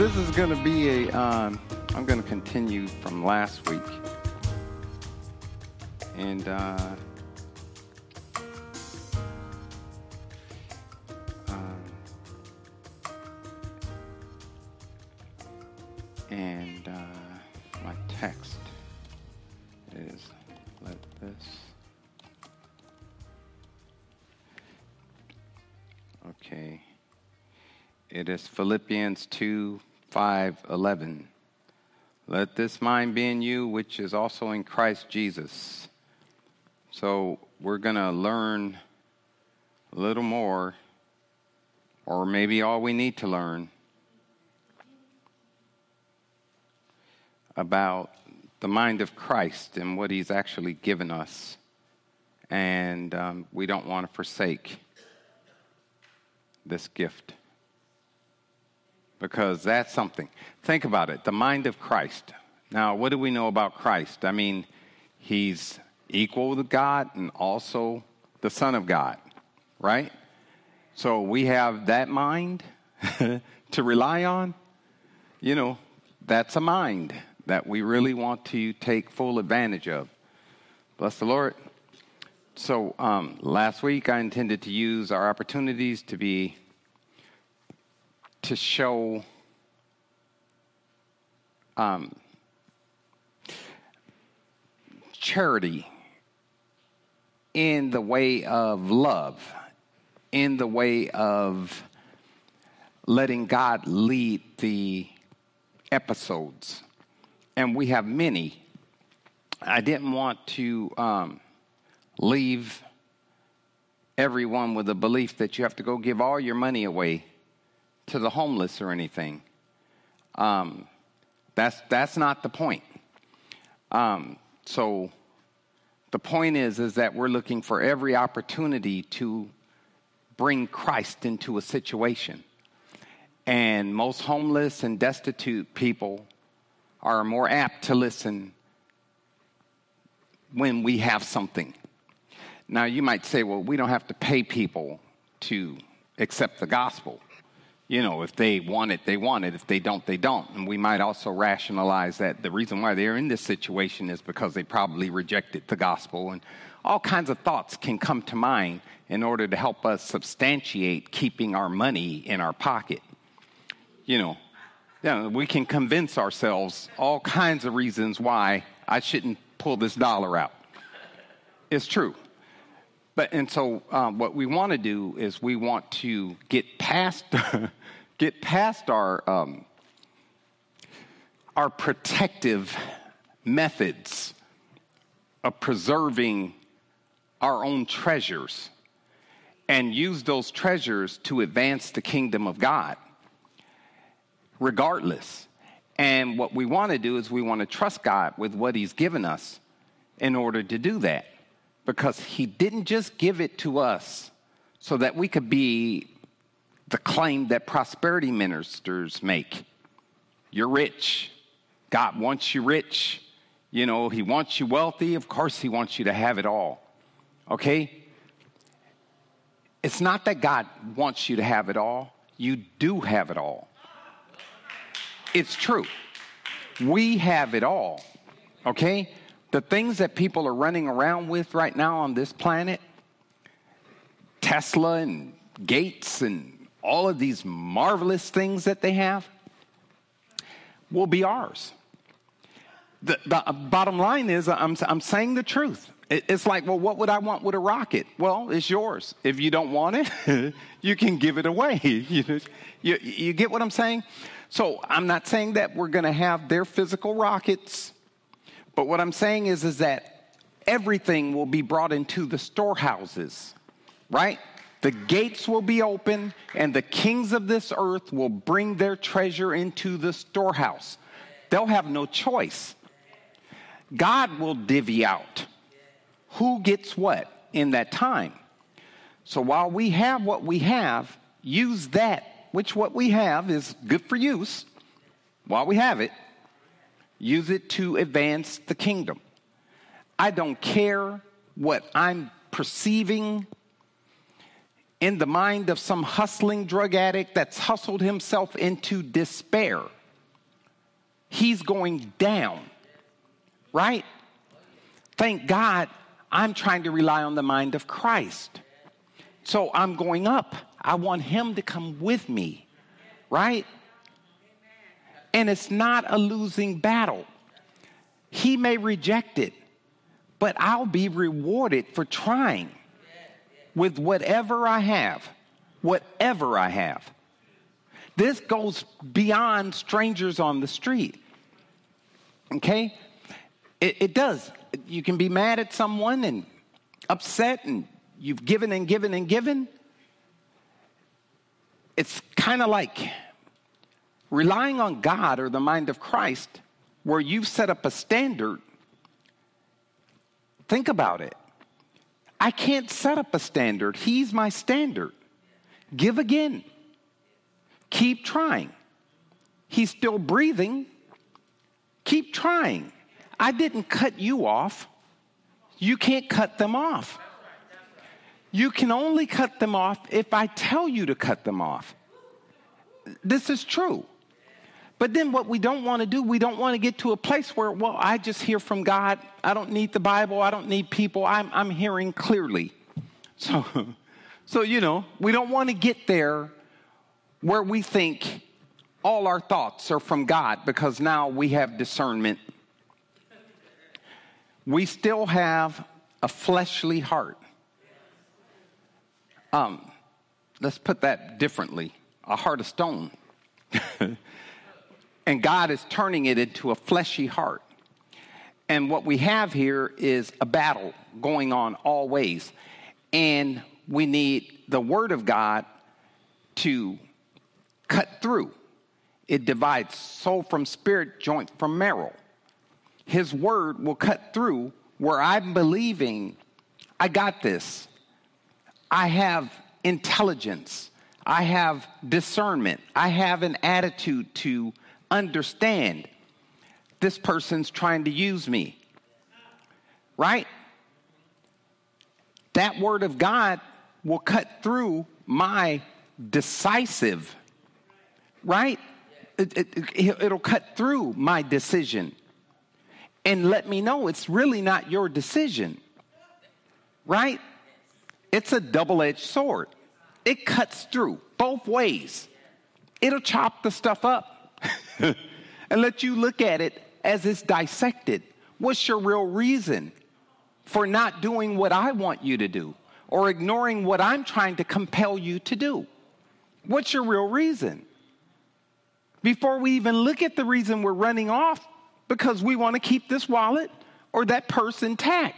this is going to be a. Um, I'm going to continue from last week, and uh, um, and uh, my text is let this. Okay. It is Philippians 2 5 11. Let this mind be in you, which is also in Christ Jesus. So we're going to learn a little more, or maybe all we need to learn, about the mind of Christ and what He's actually given us. And um, we don't want to forsake this gift because that's something. Think about it the mind of Christ. Now, what do we know about Christ? I mean, he's equal with God and also the Son of God, right? So we have that mind to rely on. You know, that's a mind that we really want to take full advantage of. Bless the Lord. So um, last week I intended to use our opportunities to be to show um, charity in the way of love, in the way of letting God lead the episodes. And we have many. I didn't want to um, leave everyone with the belief that you have to go give all your money away to the homeless or anything. Um, that's, that's not the point. Um, so the point is, is that we're looking for every opportunity to bring Christ into a situation. And most homeless and destitute people are more apt to listen when we have something. Now, you might say, well, we don't have to pay people to accept the gospel you know, if they want it, they want it. If they don't, they don't. And we might also rationalize that the reason why they're in this situation is because they probably rejected the gospel. And all kinds of thoughts can come to mind in order to help us substantiate keeping our money in our pocket. You know, yeah, we can convince ourselves all kinds of reasons why I shouldn't pull this dollar out. It's true. But and so um, what we want to do is we want to get past get past our um, our protective methods of preserving our own treasures and use those treasures to advance the kingdom of God, regardless. And what we want to do is we want to trust God with what He's given us in order to do that because he didn't just give it to us so that we could be the claim that prosperity ministers make. You're rich. God wants you rich. You know, he wants you wealthy. Of course, he wants you to have it all. Okay? It's not that God wants you to have it all. You do have it all. It's true. We have it all. Okay? The things that people are running around with right now on this planet, Tesla and Gates and all of these marvelous things that they have, will be ours. The, the bottom line is, I'm, I'm saying the truth. It's like, well, what would I want with a rocket? Well, it's yours. If you don't want it, you can give it away. you, you, you get what I'm saying? So I'm not saying that we're going to have their physical rockets but what I'm saying is, is that everything will be brought into the storehouses, right? The gates will be open, and the kings of this earth will bring their treasure into the storehouse. They'll have no choice. God will divvy out who gets what in that time. So while we have what we have, use that, which what we have is good for use while we have it, use it to advance the kingdom. I don't care what I'm perceiving in the mind of some hustling drug addict that's hustled himself into despair. He's going down, right? Thank God I'm trying to rely on the mind of Christ. So I'm going up. I want him to come with me, right? And it's not a losing battle. He may reject it, but I'll be rewarded for trying with whatever I have. Whatever I have. This goes beyond strangers on the street. Okay? It, it, does. You can be mad at someone and upset, and you've given and given and given. It's kind of like relying on God or the mind of Christ, where you've set up a standard. Think about it. I can't set up a standard. He's my standard. Give again. Keep trying. He's still breathing. Keep trying. I didn't cut you off. You can't cut them off. You can only cut them off if I tell you to cut them off. This is true. But then what we don't want to do, we don't want to get to a place where, well, I just hear from God. I don't need the Bible. I don't need people. I'm, I'm hearing clearly. So, so, you know, we don't want to get there where we think all our thoughts are from God because now we have discernment. We still have a fleshly heart. Um, let's put that differently a heart of stone. and God is turning it into a fleshy heart. And what we have here is a battle going on always. And we need the Word of God to cut through. It divides soul from spirit, joint from marrow. His Word will cut through where I'm believing I got this. I have intelligence. I have discernment. I have an attitude to understand this person's trying to use me. Right? That word of God will cut through my decisive, right? It, it, it'll cut through my decision and let me know it's really not your decision, right? It's a double edged sword. It cuts through both ways. It'll chop the stuff up and let you look at it as it's dissected. What's your real reason for not doing what I want you to do or ignoring what I'm trying to compel you to do? What's your real reason? Before we even look at the reason we're running off because we want to keep this wallet or that purse intact.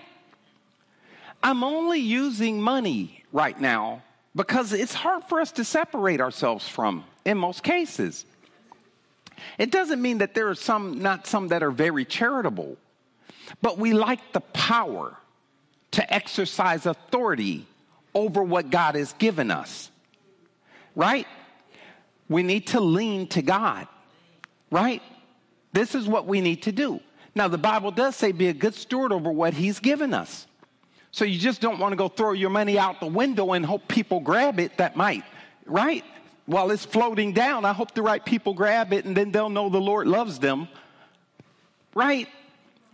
I'm only using money right now because it's hard for us to separate ourselves from in most cases. It doesn't mean that there are some, not some that are very charitable, but we like the power to exercise authority over what God has given us. Right? We need to lean to God. Right? This is what we need to do. Now, the Bible does say be a good steward over what He's given us. So you just don't want to go throw your money out the window and hope people grab it that might, right? While it's floating down, I hope the right people grab it and then they'll know the Lord loves them. Right?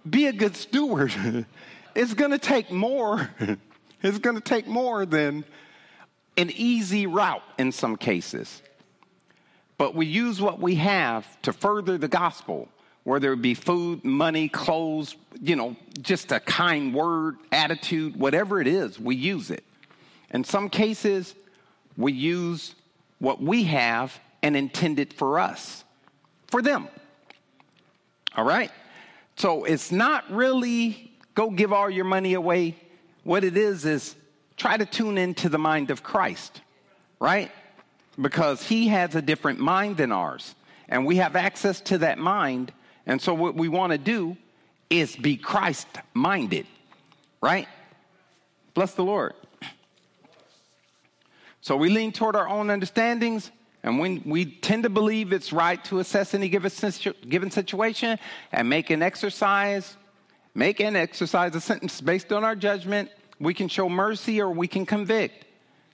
Be a good steward. it's going to take more. it's going to take more than an easy route in some cases. But we use what we have to further the gospel, whether it be food, money, clothes, you know, just a kind word, attitude, whatever it is, we use it. In some cases, we use what we have and intended for us, for them. All right? So it's not really go give all your money away. What it is is try to tune into the mind of Christ, right? Because he has a different mind than ours, and we have access to that mind. And so what we want to do is be Christ minded, right? Bless the Lord. So we lean toward our own understandings, and when we tend to believe it's right to assess any given, given situation and make an exercise, make an exercise a sentence based on our judgment, we can show mercy or we can convict.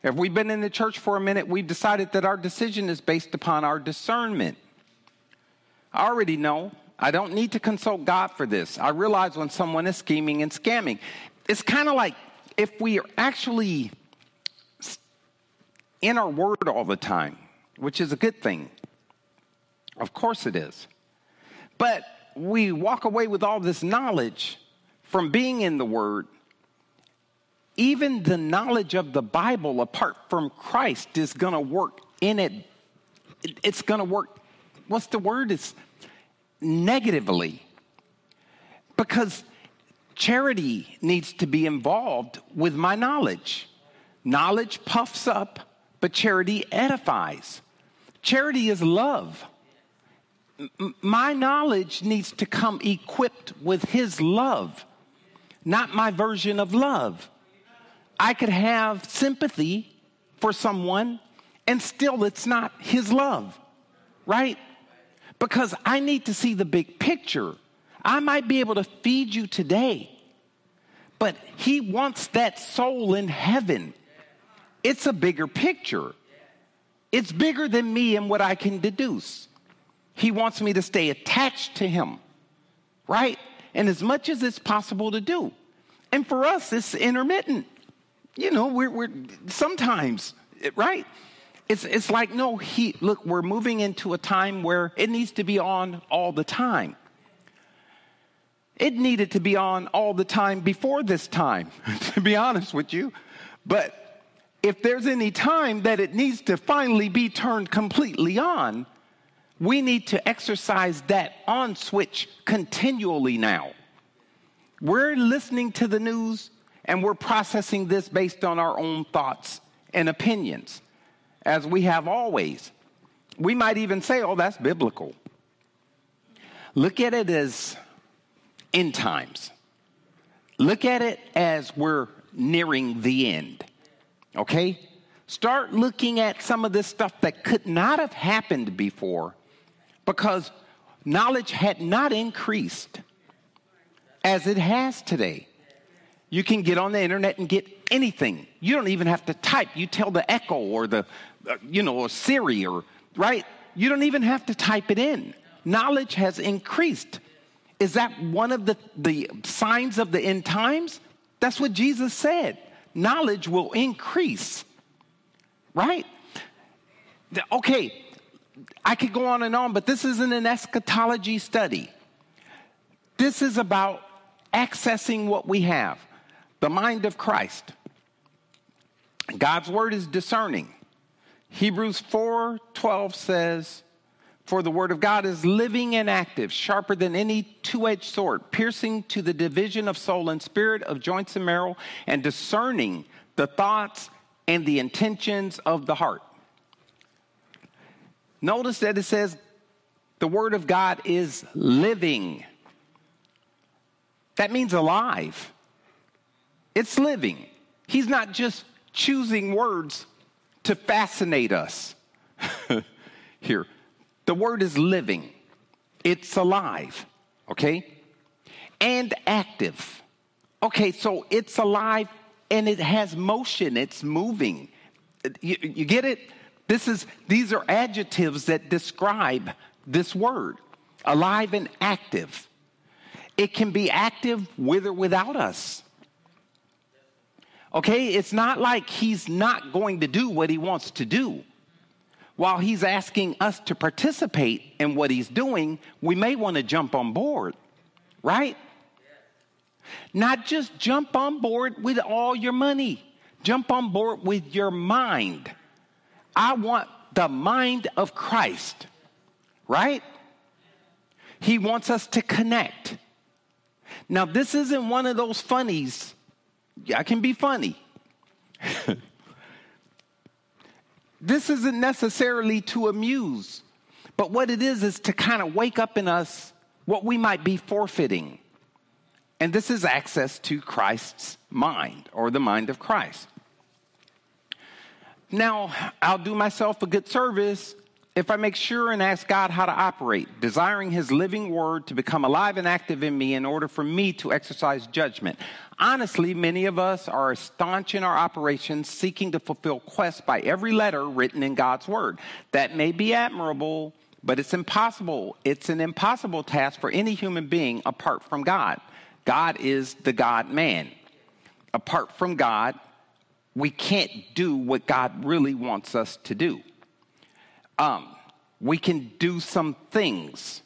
If we've been in the church for a minute, we've decided that our decision is based upon our discernment. I already know. I don't need to consult God for this. I realize when someone is scheming and scamming. It's kind of like if we are actually in our word all the time, which is a good thing. Of course it is. But we walk away with all this knowledge from being in the word. Even the knowledge of the Bible apart from Christ is going to work in it. It's going to work. What's the word? It's negatively. Because charity needs to be involved with my knowledge. Knowledge puffs up, but charity edifies. Charity is love. M- my knowledge needs to come equipped with His love, not my version of love. I could have sympathy for someone and still it's not His love, right? Because I need to see the big picture. I might be able to feed you today, but He wants that soul in heaven. It's a bigger picture. It's bigger than me and what I can deduce. He wants me to stay attached to Him, right? And as much as it's possible to do. And for us, it's intermittent. You know, we're, we're sometimes, right? It's, it's like, no, he, look, we're moving into a time where it needs to be on all the time. It needed to be on all the time before this time, to be honest with you. But if there's any time that it needs to finally be turned completely on, we need to exercise that on switch continually now. We're listening to the news and we're processing this based on our own thoughts and opinions as we have always. We might even say, oh, that's biblical. Look at it as end times. Look at it as we're nearing the end. Okay? Start looking at some of this stuff that could not have happened before because knowledge had not increased as it has today. You can get on the internet and get anything. You don't even have to type. You tell the Echo or the, uh, you know, or Siri or, right? You don't even have to type it in. Knowledge has increased. Is that one of the, the signs of the end times? That's what Jesus said. Knowledge will increase, right? Okay, I could go on and on, but this isn't an eschatology study. This is about accessing what we have the mind of Christ. God's word is discerning. Hebrews 4 12 says, For the word of God is living and active, sharper than any two edged sword, piercing to the division of soul and spirit, of joints and marrow, and discerning the thoughts and the intentions of the heart. Notice that it says the word of God is living. That means alive. It's living. He's not just choosing words to fascinate us. Here, the word is living, it's alive, okay? And active. Okay, so it's alive and it has motion, it's moving. You, you get it? This is, these are adjectives that describe this word alive and active. It can be active with or without us. Okay, it's not like he's not going to do what he wants to do. While he's asking us to participate in what he's doing, we may want to jump on board, right? Not just jump on board with all your money, jump on board with your mind. I want the mind of Christ, right? He wants us to connect. Now, this isn't one of those funnies. I can be funny. this isn't necessarily to amuse, but what it is is to kind of wake up in us what we might be forfeiting. And this is access to Christ's mind or the mind of Christ. Now, I'll do myself a good service if I make sure and ask God how to operate, desiring His living word to become alive and active in me in order for me to exercise judgment. Honestly, many of us are staunch in our operations, seeking to fulfill quests by every letter written in God's word. That may be admirable, but it's impossible. It's an impossible task for any human being apart from God. God is the God man. Apart from God, we can't do what God really wants us to do. Um, we can do some things,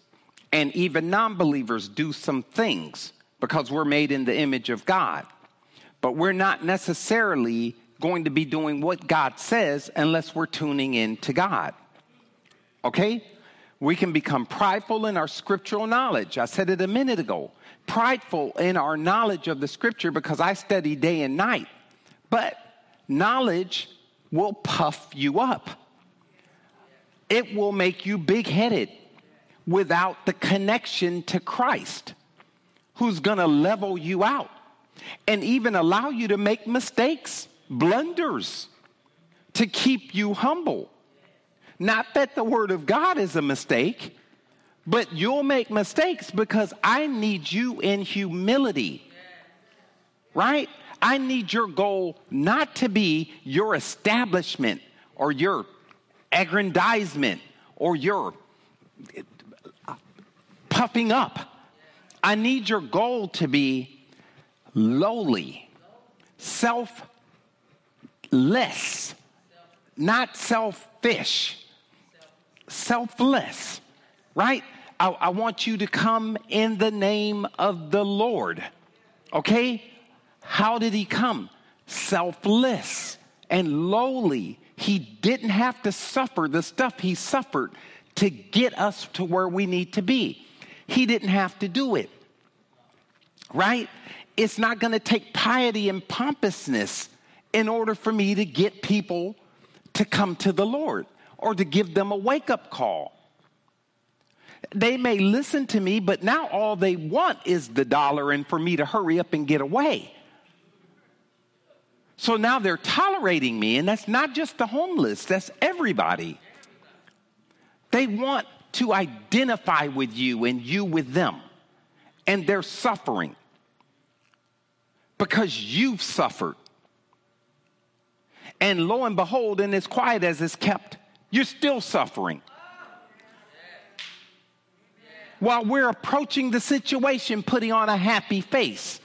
and even non believers do some things because we're made in the image of God. But we're not necessarily going to be doing what God says unless we're tuning in to God. Okay? We can become prideful in our scriptural knowledge. I said it a minute ago. Prideful in our knowledge of the scripture because I study day and night. But knowledge will puff you up it will make you big headed without the connection to Christ, who's to level you out and even allow you to make mistakes, blunders, to keep you humble. Not that the Word of God is a mistake, but you'll make mistakes because I need you in humility. Right? I need your goal not to be your establishment or your aggrandizement or your puffing up. I need your goal to be lowly, selfless, not selfish, selfless, right? I, I, want you to come in the name of the Lord. Okay? How did he come? Selfless and lowly he didn't have to suffer the stuff he suffered to get us to where we need to be. He didn't have to do it. Right? It's not going to take piety and pompousness in order for me to get people to come to the Lord or to give them a wake up call. They may listen to me, but now all they want is the dollar and for me to hurry up and get away. So now they're tolerating me, and that's not just the homeless, that's everybody. They want to identify with you and you with them, and they're suffering because you've suffered. And lo and behold, and as quiet as it's kept, you're still suffering. While we're approaching the situation, putting on a happy face,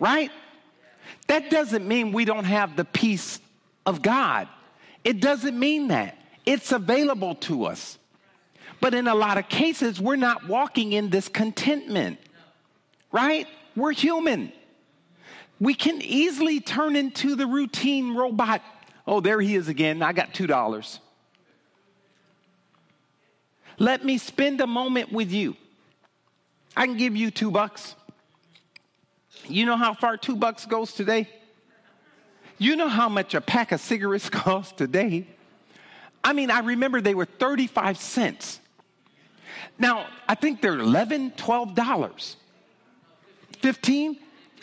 right? That doesn't mean we don't have the peace of God. It doesn't mean that. It's available to us. But in a lot of cases, we're not walking in this contentment, right? We're human. We can easily turn into the routine robot. Oh, there he is again. I got $2. Let me spend a moment with you. I can give you two bucks. You know how far two bucks goes today? You know how much a pack of cigarettes costs today? I mean, I remember they were 35 cents. Now, I think they're 11, 12 dollars. 15?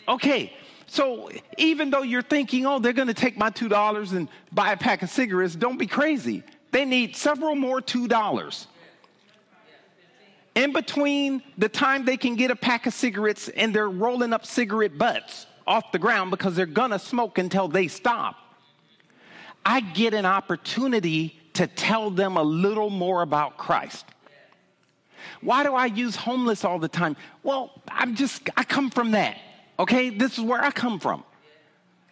Okay. So even though you're thinking, oh, they're going to take my $2 and buy a pack of cigarettes, don't be crazy. They need several more $2 in between the time they can get a pack of cigarettes and they're rolling up cigarette butts off the ground because they're gonna smoke until they stop, I get an opportunity to tell them a little more about Christ. Why do I use homeless all the time? Well, I'm just, I come from that, okay? This is where I come from.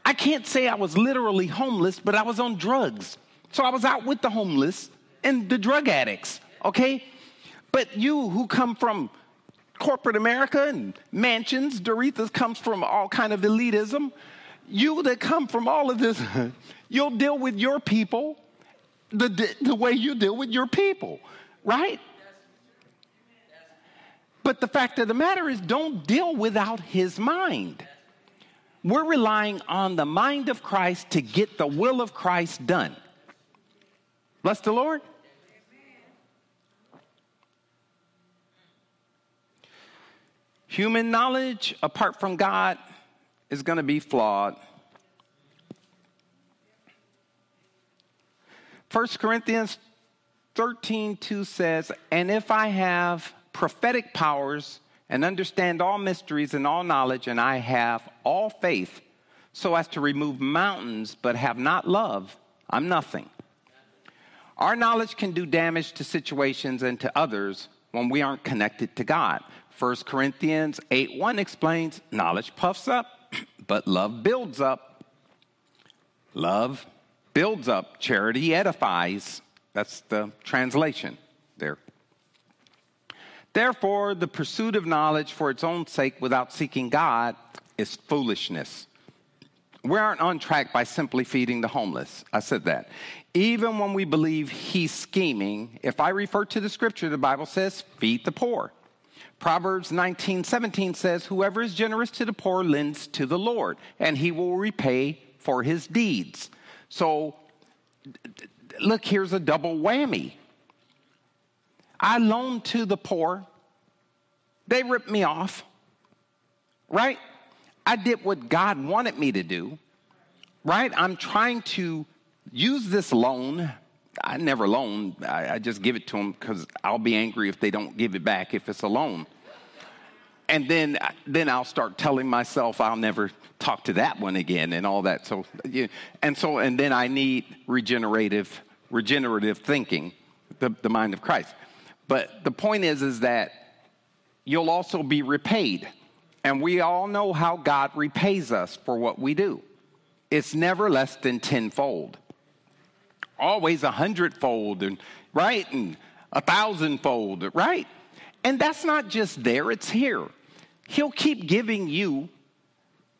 I can't say I was literally homeless, but I was on drugs. So I was out with the homeless and the drug addicts, okay? But you who come from corporate America and mansions, Doretha comes from all kind of elitism. You that come from all of this, you'll deal with your people the, the way you deal with your people, right? But the fact of the matter is, don't deal without his mind. We're relying on the mind of Christ to get the will of Christ done. Bless the Lord. Human knowledge apart from God is going to be flawed. 1 Corinthians 13 2 says, And if I have prophetic powers and understand all mysteries and all knowledge, and I have all faith so as to remove mountains but have not love, I'm nothing. Our knowledge can do damage to situations and to others when we aren't connected to God. 1 Corinthians 8 1 explains knowledge puffs up, but love builds up. Love builds up, charity edifies. That's the translation there. Therefore, the pursuit of knowledge for its own sake without seeking God is foolishness. We aren't on track by simply feeding the homeless. I said that. Even when we believe he's scheming, if I refer to the scripture, the Bible says, feed the poor. Proverbs 19, 17 says, Whoever is generous to the poor lends to the Lord, and he will repay for his deeds. So, look, here's a double whammy. I loaned to the poor, they ripped me off, right? I did what God wanted me to do, right? I'm trying to use this loan. I never loan, I, I just give it to them because I'll be angry if they don't give it back if it's a loan. And then, then I'll start telling myself I'll never talk to that one again and all that. So, and so, and then I need regenerative, regenerative thinking, the, the mind of Christ. But the point is, is that you'll also be repaid. And we all know how God repays us for what we do. It's never less than tenfold. Always a hundredfold, and right, and a thousandfold, right? And that's not just there, it's here. He'll keep giving you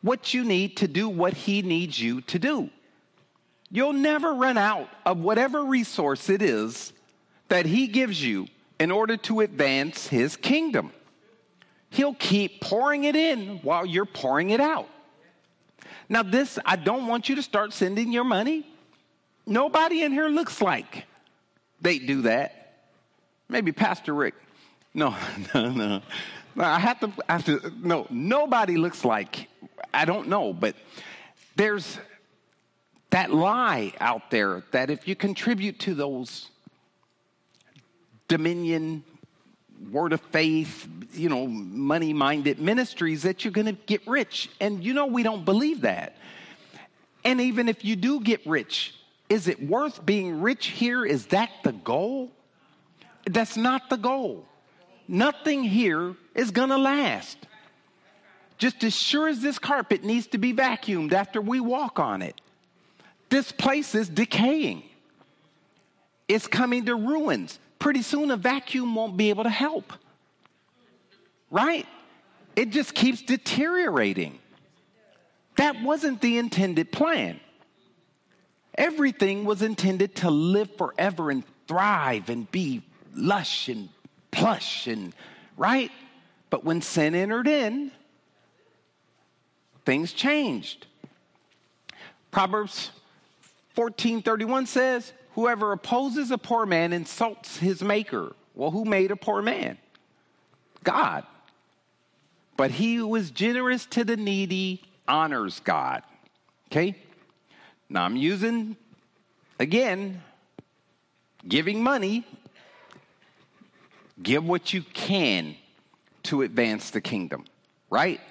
what you need to do what He needs you to do. You'll never run out of whatever resource it is that He gives you in order to advance His kingdom. He'll keep pouring it in while you're pouring it out. Now, this, I don't want you to start sending your money. Nobody in here looks like they do that. Maybe Pastor Rick. No, no, no. I have to, I have to, no, nobody looks like, I don't know, but there's that lie out there that if you contribute to those dominion word of faith, you know, money minded ministries that you're going to get rich. And you know, we don't believe that. And even if you do get rich, is it worth being rich here? Is that the goal? That's not the goal. Nothing here is going to last. Just as sure as this carpet needs to be vacuumed after we walk on it, this place is decaying. It's coming to ruins pretty soon a vacuum won't be able to help. Right? It just keeps deteriorating. That wasn't the intended plan. Everything was intended to live forever and thrive and be lush and plush and right? But when sin entered in, things changed. Proverbs 14:31 says, Whoever opposes a poor man insults his maker. Well, who made a poor man? God. But he who is generous to the needy honors God. Okay? Now I'm using, again, giving money. Give what you can to advance the kingdom, right?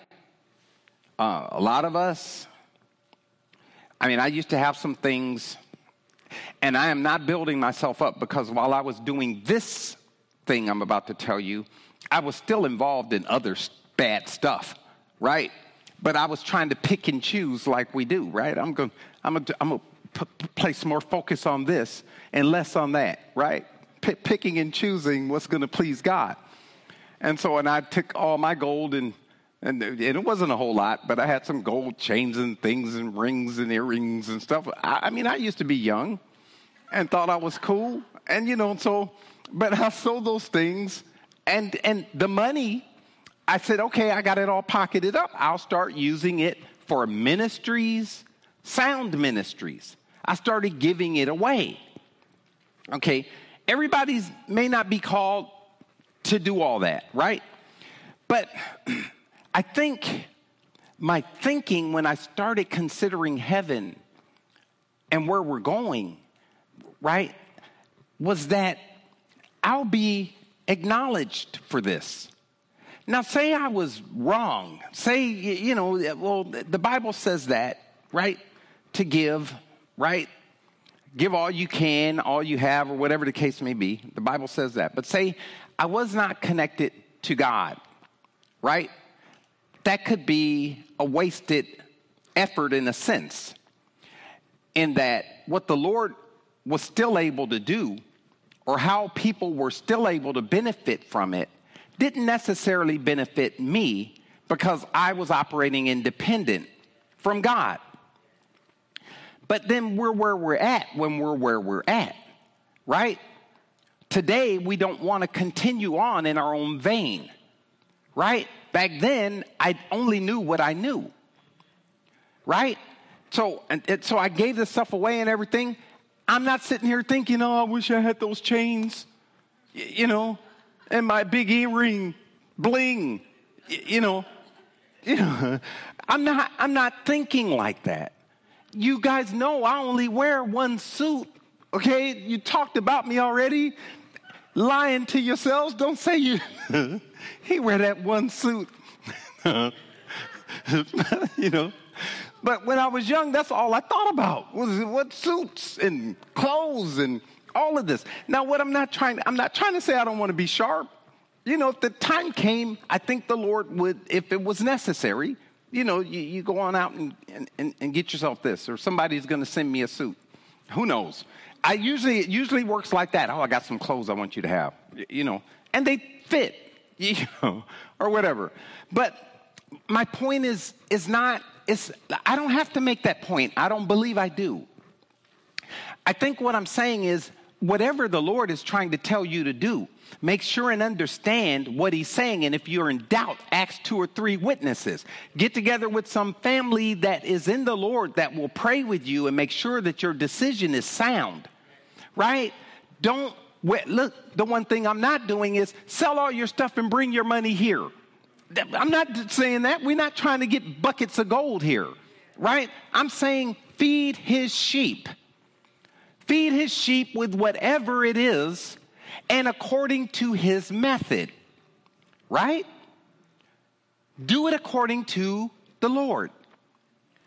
Uh, a lot of us, I mean, I used to have some things and I am not building myself up because while I was doing this thing I'm about to tell you, I was still involved in other bad stuff, right? But I was trying to pick and choose like we do, right? I'm going I'm going I'm going to place more focus on this and less on that, right? P- picking and choosing what's going to please God. And so, and I took all my gold and and it wasn't a whole lot, but I had some gold chains and things and rings and earrings and stuff. I, I mean, I used to be young and thought I was cool. And, you know, so, but I sold those things and, and the money, I said, okay, I got it all pocketed up. I'll start using it for ministries, sound ministries. I started giving it away. Okay, everybody's may not be called to do all that, right? But I think my thinking when I started considering heaven and where we're going, right, was that I'll be acknowledged for this. Now, say I was wrong. Say, you know, well, the Bible says that, right? To give, right? Give all you can, all you have, or whatever the case may be. The Bible says that. But say I was not connected to God, right? That could be a wasted effort in a sense, in that what the Lord was still able to do, or how people were still able to benefit from it, didn't necessarily benefit me because I was operating independent from God. But then we're where we're at when we're where we're at, right? Today, we don't want to continue on in our own vein, right? Back then, I only knew what I knew, right? So, and, and so I gave this stuff away and everything. I'm not sitting here thinking, oh, I wish I had those chains, you know, and my big earring, bling, you know. You know, I'm not, I'm not thinking like that you guys know I only wear one suit. Okay, you talked about me already. Lying to yourselves, don't say you. he wear that one suit. you know. But when I was young, that's all I thought about was what suits and clothes and all of this. Now, what I'm not trying, I'm not trying to say I don't want to be sharp. You know, if the time came, I think the Lord would, if it was necessary, you know, you, you go on out and, and, and get yourself this, or somebody's going to send me a suit. Who knows? I usually, it usually works like that. Oh, I got some clothes I want you to have, you know, and they fit, you know, or whatever. But my point is, is not, is I don't have to make that point. I don't believe I do. I think what I'm saying is, whatever the Lord is trying to tell you to do, Make sure and understand what he's saying. And if you're in doubt, ask two or three witnesses. Get together with some family that is in the Lord that will pray with you and make sure that your decision is sound. Right? Don't look, the one thing I'm not doing is sell all your stuff and bring your money here. I'm not saying that. We're not trying to get buckets of gold here, right? I'm saying feed his sheep. Feed his sheep with whatever it is and according to his method, right? Do it according to the Lord.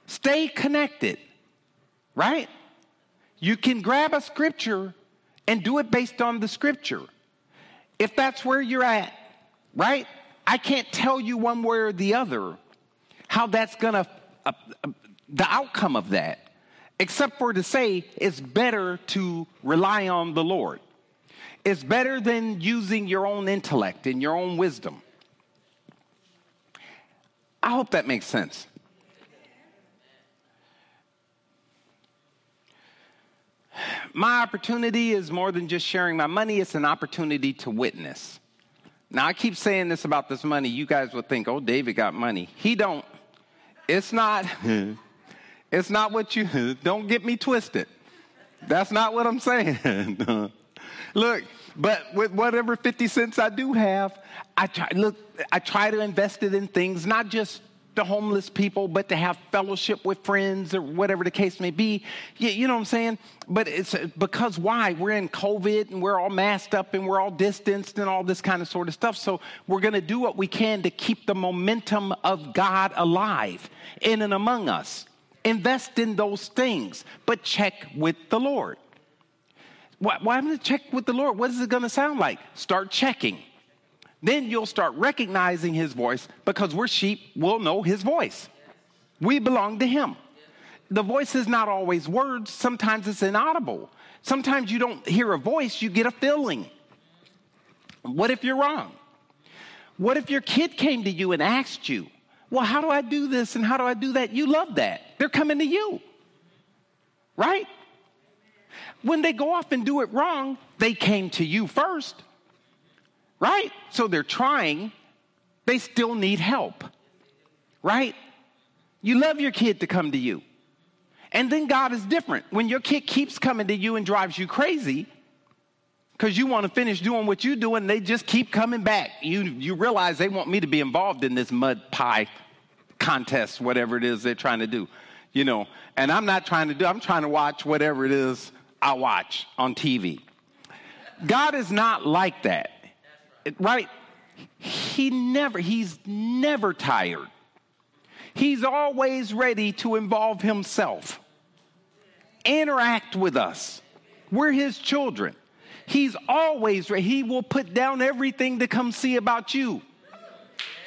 Stay connected, right? You can grab a scripture and do it based on the scripture. If that's where you're at, right? I can't tell you one way or the other how that's going to, uh, uh, the outcome of that, except for to say it's better to rely on the Lord. It's better than using your own intellect and your own wisdom. I hope that makes sense. My opportunity is more than just sharing my money, it's an opportunity to witness. Now I keep saying this about this money. You guys would think, "Oh, David got money." He don't. It's not it's not what you don't get me twisted. That's not what I'm saying. Look, but with whatever 50 cents I do have, I try, look, I try to invest it in things, not just the homeless people, but to have fellowship with friends or whatever the case may be. You, you, know what I'm saying? But it's because why? We're in COVID and we're all masked up and we're all distanced and all this kind of sort of stuff. So we're going to do what we can to keep the momentum of God alive in and among us. Invest in those things, but check with the Lord. Why, why am I going to check with the Lord? What is it going to sound like? Start checking. Then you'll start recognizing his voice because we're sheep, we'll know his voice. We belong to him. The voice is not always words, sometimes it's inaudible. Sometimes you don't hear a voice, you get a feeling. What if you're wrong? What if your kid came to you and asked you, Well, how do I do this and how do I do that? You love that. They're coming to you, right? when they go off and do it wrong, they came to you first, right? So they're trying, they still need help, right? You love your kid to come to you. And then God is different. When your kid keeps coming to you and drives you crazy, because you want to finish doing what you're doing, they just keep coming back. You, you realize they want me to be involved in this mud pie contest, whatever it is they're trying to do, you know. And I'm not trying to do, I'm trying to watch whatever it is I watch on TV. God is not like that. Right? He never, he's never tired. He's always ready to involve himself, interact with us. We're his children. He's always ready. He will put down everything to come see about you.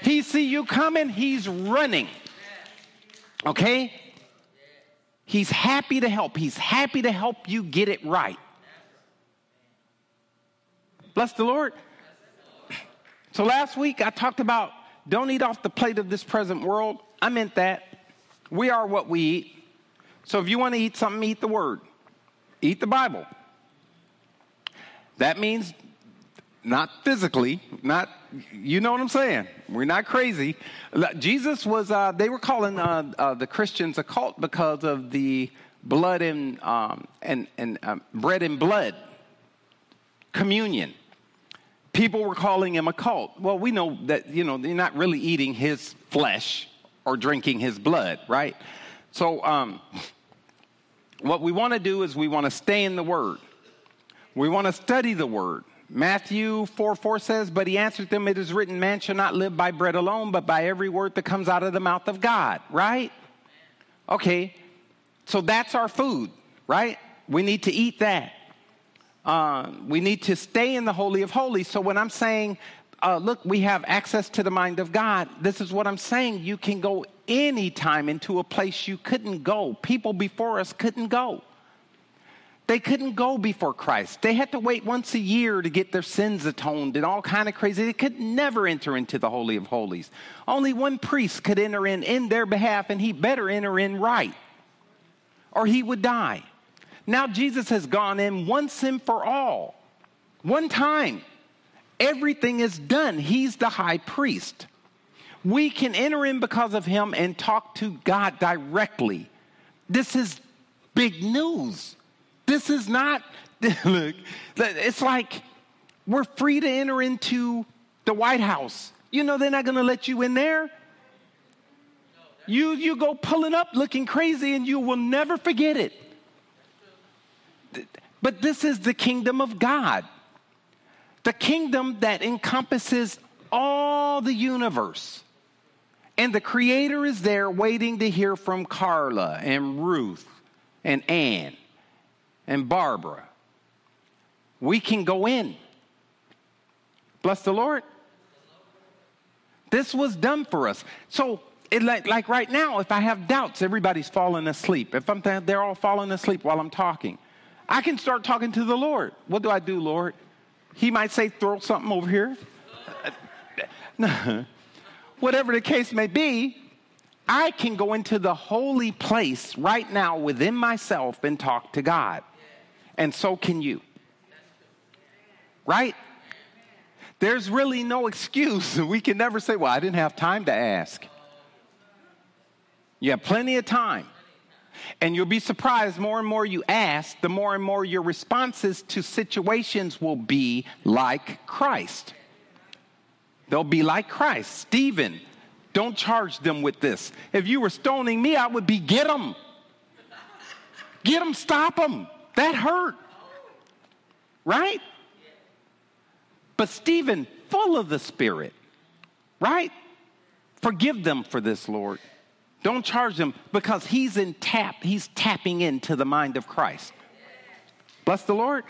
He see you coming, he's running. Okay? He's happy to help. He's happy to help you get it right. Bless the Lord. So last week I talked about don't eat off the plate of this present world. I meant that. We are what we eat. So if you want to eat something, eat the word. Eat the Bible. That means not physically, not, you know what I'm saying? We're not crazy. Jesus was, uh, they were calling uh, uh, the Christians a cult because of the blood and, um, and, and um, bread and blood communion. People were calling him a cult. Well, we know that, you know, they're not really eating his flesh or drinking his blood, right? So, um, what we want to do is we want to stay in the Word. We want to study the Word. Matthew 4 4 says, But he answered them, It is written, man shall not live by bread alone, but by every word that comes out of the mouth of God, right? Okay, so that's our food, right? We need to eat that. Uh, we need to stay in the Holy of Holies. So when I'm saying, uh, look, we have access to the mind of God, this is what I'm saying. You can go anytime into a place you couldn't go. People before us couldn't go. They couldn't go before Christ. They had to wait once a year to get their sins atoned and all kind of crazy. They could never enter into the Holy of Holies. Only one priest could enter in in their behalf, and he better enter in right, or he would die. Now Jesus has gone in once and for all, one time. Everything is done. He's the high priest. We can enter in because of him and talk to God directly. This is big news. This is not, look, it's like we're free to enter into the White House. You know, they're not going to let you in there. You, you go pulling up looking crazy and you will never forget it. But this is the kingdom of God, the kingdom that encompasses all the universe. And the Creator is there waiting to hear from Carla and Ruth and Ann and Barbara. We can go in. Bless the Lord. This was done for us. So, it, like, like right now, if I have doubts, everybody's falling asleep. If I'm th- they're all falling asleep while I'm talking, I can start talking to the Lord. What do I do, Lord? He might say, throw something over here. Whatever the case may be, I can go into the holy place right now within myself and talk to God and so can you. Right? There's really no excuse. We can never say, well, I didn't have time to ask. You have plenty of time. And you'll be surprised more and more you ask, the more and more your responses to situations will be like Christ. They'll be like Christ. Stephen, don't charge them with this. If you were stoning me, I would be get them. Get them, stop them. That hurt. Right? But Stephen, full of the Spirit, right? Forgive them for this, Lord. Don't charge them because he's in tap, he's tapping into the mind of Christ. Bless the Lord.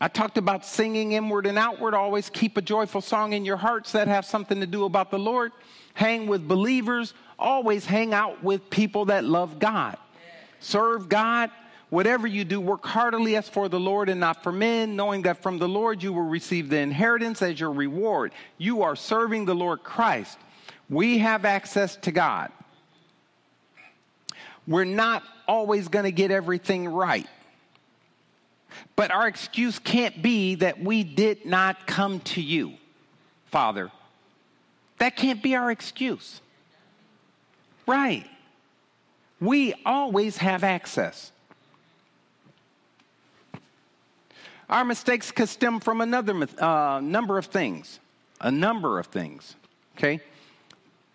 I talked about singing inward and outward. Always keep a joyful song in your hearts that have something to do about the Lord. Hang with believers. Always hang out with people that love God serve God. Whatever you do, work heartily as for the Lord and not for men, knowing that from the Lord you will receive the inheritance as your reward. You are serving the Lord Christ. We have access to God. We're not always going to get everything right. But our excuse can't be that we did not come to you, Father. That can't be our excuse. Right we always have access. Our mistakes could stem from another uh, number of things, a number of things, okay?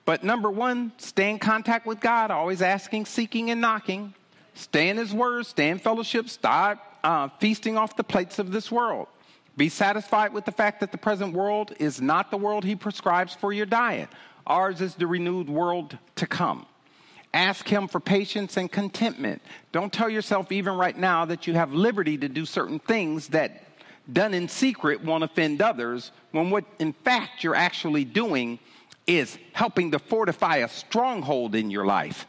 But number one, stay in contact with God, always asking, seeking, and knocking. Stay in His Word, stay in fellowship, stop uh, feasting off the plates of this world. Be satisfied with the fact that the present world is not the world He prescribes for your diet. Ours is the renewed world to come. Ask Him for patience and contentment. Don't tell yourself, even right now, that you have liberty to do certain things that, done in secret, won't offend others, when what in fact you're actually doing is helping to fortify a stronghold in your life.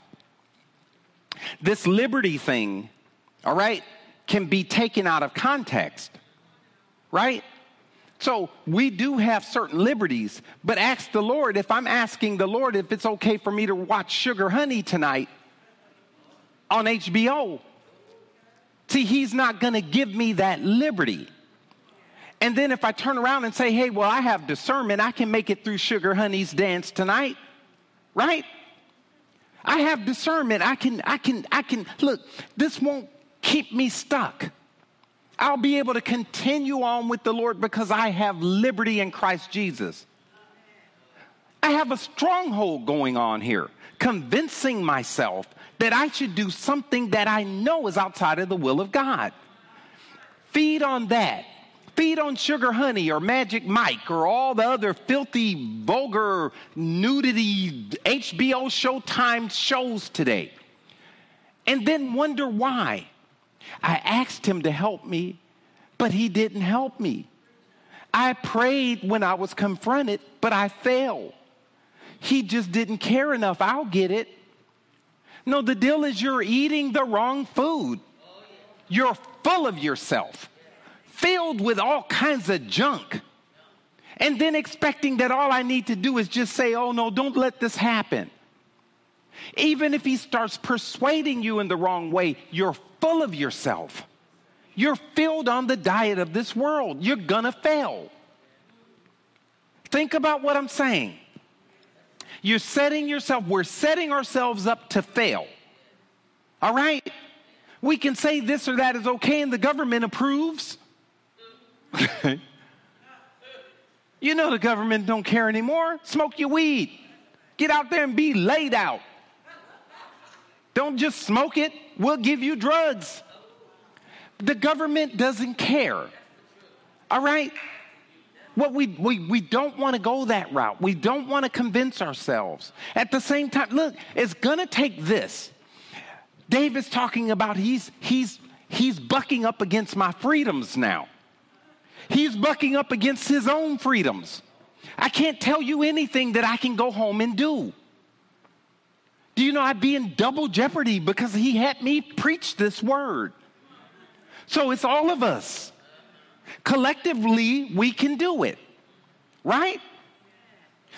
This liberty thing, all right, can be taken out of context, right? So we do have certain liberties, but ask the Lord if I'm asking the Lord if it's okay for me to watch Sugar Honey tonight on HBO. See, He's not going to give me that liberty. And then if I turn around and say, hey, well, I have discernment, I can make it through Sugar Honey's dance tonight, right? I have discernment. I can, I can, I can, look, this won't keep me stuck. I'll be able to continue on with the Lord because I have liberty in Christ Jesus. I have a stronghold going on here, convincing myself that I should do something that I know is outside of the will of God. Feed on that. Feed on Sugar Honey or Magic Mike or all the other filthy, vulgar, nudity HBO Showtime shows today. And then wonder why. I asked him to help me, but he didn't help me. I prayed when I was confronted, but I failed. He just didn't care enough. I'll get it. No, the deal is you're eating the wrong food. You're full of yourself, filled with all kinds of junk. And then expecting that all I need to do is just say, oh no, don't let this happen. Even if he starts persuading you in the wrong way, you're full of yourself. You're filled on the diet of this world. You're gonna fail. Think about what I'm saying. You're setting yourself, we're setting ourselves up to fail. All right? We can say this or that is okay and the government approves. you know the government don't care anymore. Smoke your weed. Get out there and be laid out. Don't just smoke it, we'll give you drugs. The government doesn't care. All right? What we, we, we don't want to go that route. We don't want to convince ourselves. At the same time, look, it's going to take this. David's talking about he's, he's, he's bucking up against my freedoms now. He's bucking up against his own freedoms. I can't tell you anything that I can go home and do. Do you know I'd be in double jeopardy because he had me preach this word? So it's all of us. Collectively, we can do it, right?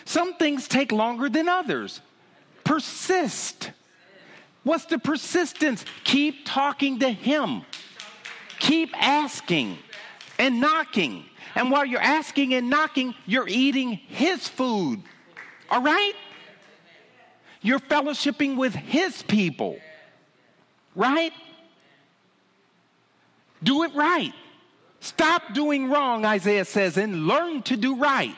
Some things take longer than others. Persist. What's the persistence? Keep talking to Him, keep asking and knocking. And while you're asking and knocking, you're eating His food, all right? You're fellowshipping with His people, right? Do it right. Stop doing wrong, Isaiah says, and learn to do right.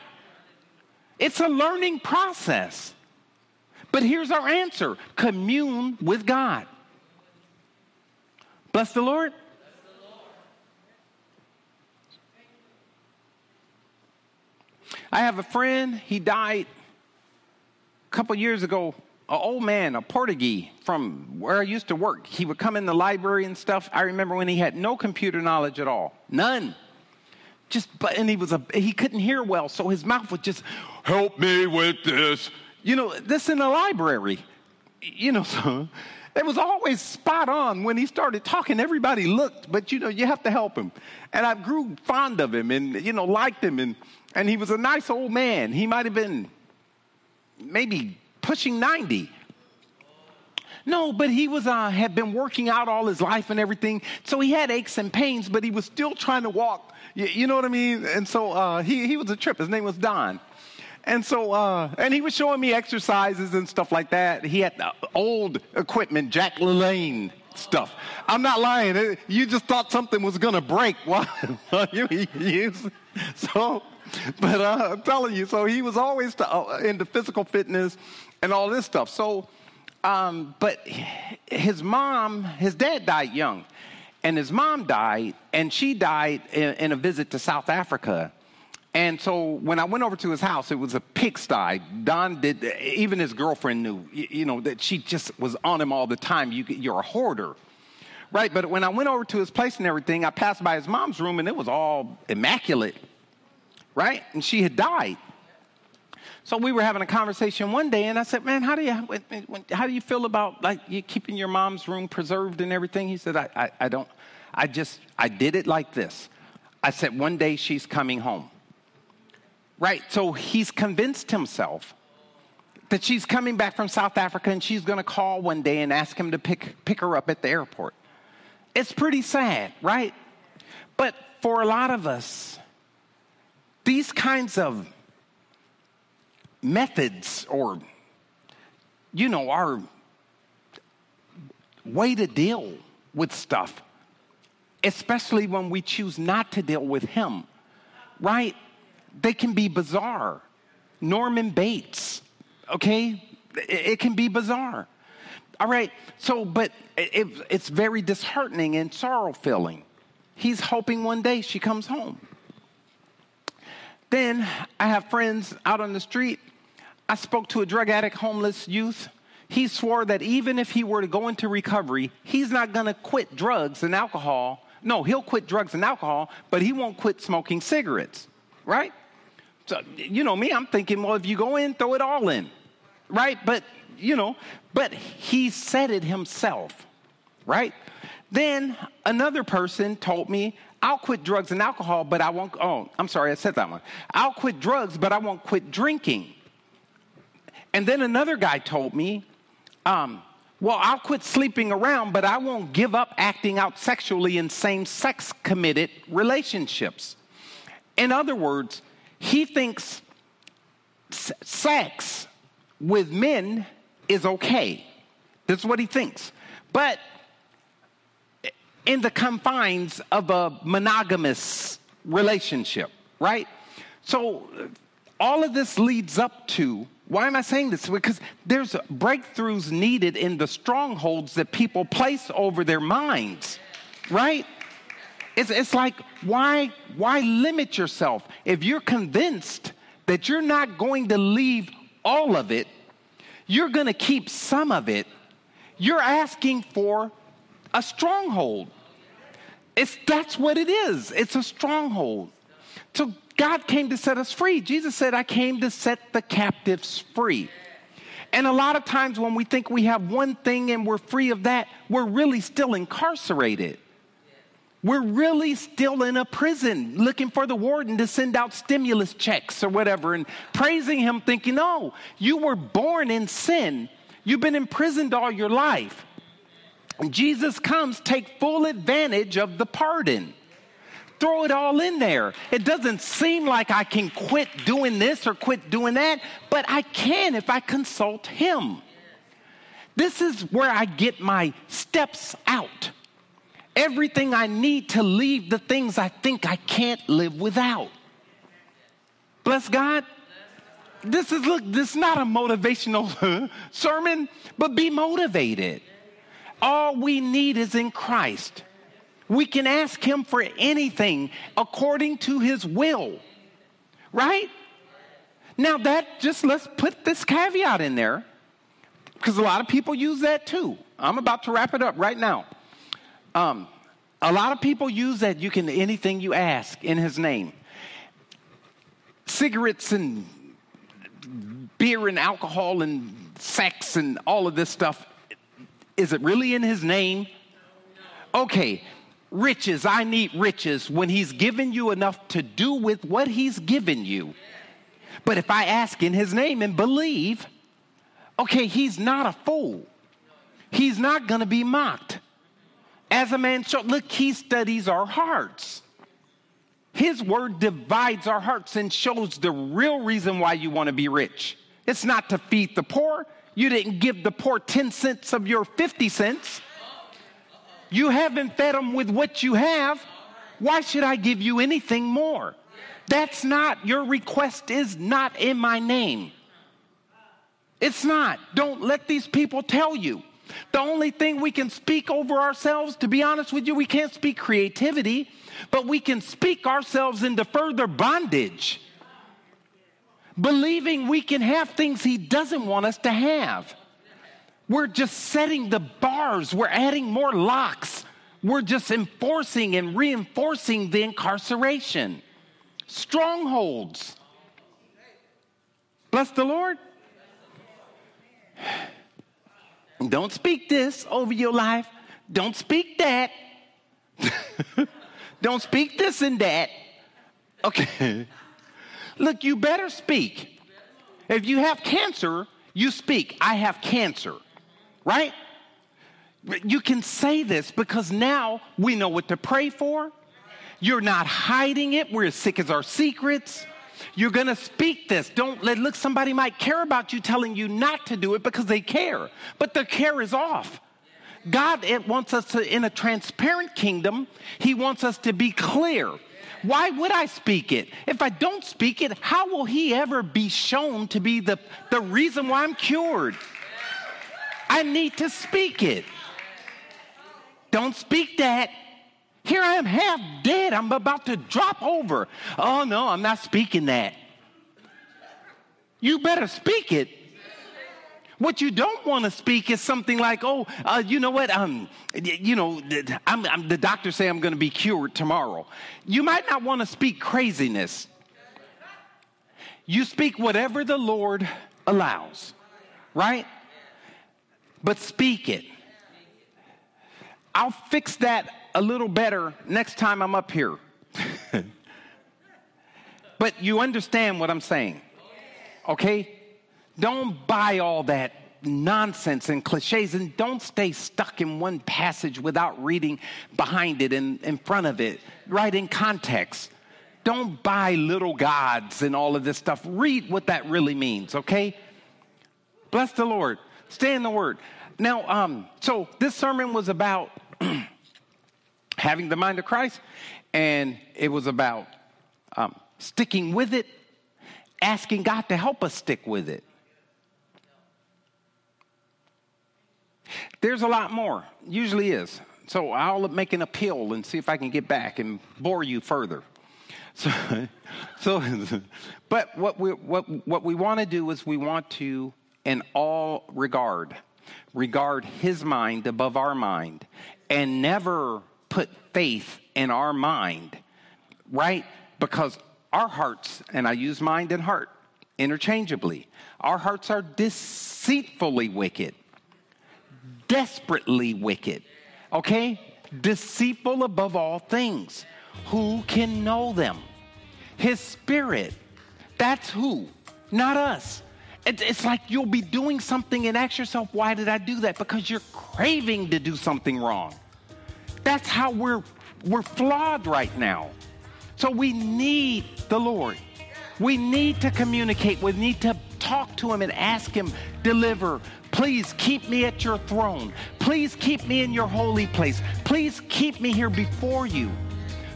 It's a learning process. But here's our answer commune with God. Bless the Lord. I have a friend, he died a couple years ago an old man, a Portuguese from where I used to work. He would come in the library and stuff. I remember when he had no computer knowledge at all, none. Just, but and he was a he couldn't hear well, so his mouth would just help me with this. You know, this in the library. You know, so it was always spot on when he started talking. Everybody looked, but you know, you have to help him. And I grew fond of him, and you know, liked him, and and he was a nice old man. He might have been maybe pushing 90. No, but he was uh, had been working out all his life and everything, so he had aches and pains, but he was still trying to walk. You, you know what I mean? And so uh, he he was a trip. His name was Don, and so uh, and he was showing me exercises and stuff like that. He had old equipment, Jack LaLanne stuff. I'm not lying. You just thought something was to break while you. So, but uh, I'm telling you, so he was always uh, into physical fitness and all this stuff. So, um, but his mom, his dad died young. and his mom died, and she died in, in a visit to South Africa. And so when I went over to his house, it was a pigsty. Don did, even his girlfriend knew, you know, that she just was on him all the time. You, you're a hoarder, right? But when I went over to his place and everything, I passed by his mom's room and it was all immaculate, right? And she had died. So we were having a conversation one day, and I said, "Man, how do you how do you feel about like you keeping your mom's room preserved and everything?" He said, I, I, I don't. I just I did it like this. I said, one day she's coming home." Right. So he's convinced himself that she's coming back from South Africa, and she's going to call one day and ask him to pick pick her up at the airport. It's pretty sad, right? But for a lot of us, these kinds of methods or, you know, our way to deal with stuff, especially when we choose not to deal with Him, right? They can be bizarre. Norman Bates, okay? It, can be bizarre. All right, so, but it, it's very disheartening and sorrow filling. He's hoping one day she comes home. Then I have friends out on the street I spoke to a drug addict, homeless youth. He swore that even if he were to go into recovery, he's not going to quit drugs and alcohol. No, he'll quit drugs and alcohol, but he won't quit smoking cigarettes, right? So, you know me, I'm thinking, well, if you go in, throw it all in, right? But, you know, but he said it himself, right? Then another person told me, I'll quit drugs and alcohol, but I won't, oh, I'm sorry, I said that one. I'll quit drugs, but I won't quit drinking. And then another guy told me, um, well, I'll quit sleeping around, but I won't give up acting out sexually in same sex committed relationships. In other words, he thinks sex with men is okay. This is what he thinks. But in the confines of a monogamous relationship, right? So all of this leads up to why am I saying this? Because there's breakthroughs needed in the strongholds that people place over their minds, right? It's, it's like, why, why limit yourself? If you're convinced that you're not going to leave all of it, you're going to keep some of it, you're asking for a stronghold. It's, that's what it is. It's a stronghold. So God came to set us free. Jesus said, I came to set the captives free. And a lot of times when we think we have one thing and we're free of that, we're really still incarcerated. We're really still in a prison looking for the warden to send out stimulus checks or whatever and praising him, thinking, no, you were born in sin. You've been imprisoned all your life. And Jesus comes, take full advantage of the pardon throw it all in there. It doesn't seem like I can quit doing this or quit doing that, but I can if I consult Him. This is where I get my steps out. Everything I need to leave the things I think I can't live without. Bless God. This is look, this is not a motivational sermon, but be motivated. All we need is in Christ. We can ask Him for anything according to His will, right? Now, that just let's put this caveat in there because a lot of people use that too. I'm about to wrap it up right now. Um, a lot of people use that you can anything you ask in His name. Cigarettes and beer and alcohol and sex and all of this stuff. Is it really in His name? Okay, riches, I need riches when He's given you enough to do with what He's given you. But if I ask in His name and believe, okay, He's not a fool. He's not going to be mocked. As a man, so look, He studies our hearts. His word divides our hearts and shows the real reason why you want to be rich. It's not to feed the poor. You didn't give the poor 10 cents of your 50 cents. You haven't fed them with what you have. Why should I give you anything more? That's not, your request is not in my name. It's not. Don't let these people tell you. The only thing we can speak over ourselves, to be honest with you, we can't speak creativity, but we can speak ourselves into further bondage, believing we can have things He doesn't want us to have. We're just setting the bars, we're adding more locks, we're just enforcing and reinforcing the incarceration. Strongholds. Bless the Lord. Don't speak this over your life. Don't speak that. Don't speak this and that. Okay. Look, you better speak. If you have cancer, you speak, I have cancer, right? You can say this because now we know what to pray for. You're not hiding it. We're as sick as our secrets. You're going to speak this. Don't let look somebody might care about you telling you not to do it because they care, but their care is off. God it wants us to in a transparent kingdom, he wants us to be clear. Why would I speak it? If I don't speak it, how will he ever be shown to be the, the reason why I'm cured? I need to speak it. Don't speak that. Here I am half dead. I'm about to drop over. Oh, no, I'm not speaking that. You better speak it. What you don't want to speak is something like, "Oh, uh, you know what? Um, you know, I'm, I'm, the doctor say I'm going to be cured tomorrow." You might not want to speak craziness. You speak whatever the Lord allows, right? But speak it. I'll fix that a little better next time I'm up here. but you understand what I'm saying, okay? Don't buy all that nonsense and cliches and don't stay stuck in one passage without reading behind it and in front of it, right in context. Don't buy little gods and all of this stuff. Read what that really means, okay? Bless the Lord. Stay in the Word. Now, um, so this sermon was about having the mind of Christ, and it was about um, sticking with it, asking God to help us stick with it. There's a lot more, usually is. So I'll make an appeal and see if I can get back and bore you further. So, so but what we, what, what we want to do is we want to, in all regard, regard his mind above our mind and never put faith in our mind, right? Because our hearts, and I use mind and heart interchangeably, our hearts are deceitfully wicked, desperately wicked, okay? Deceitful above all things. Who can know them? His spirit. That's who, not us. It's like you'll be doing something and ask yourself, why did I do that? Because you're craving to do something wrong. That's how we're, we're flawed right now. So we need the Lord. We need to communicate. We need to talk to Him and ask Him, deliver. Please keep me at your throne. Please keep me in your holy place. Please keep me here before you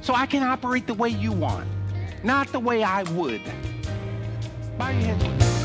so I can operate the way you want, not the way I would. Bow your head.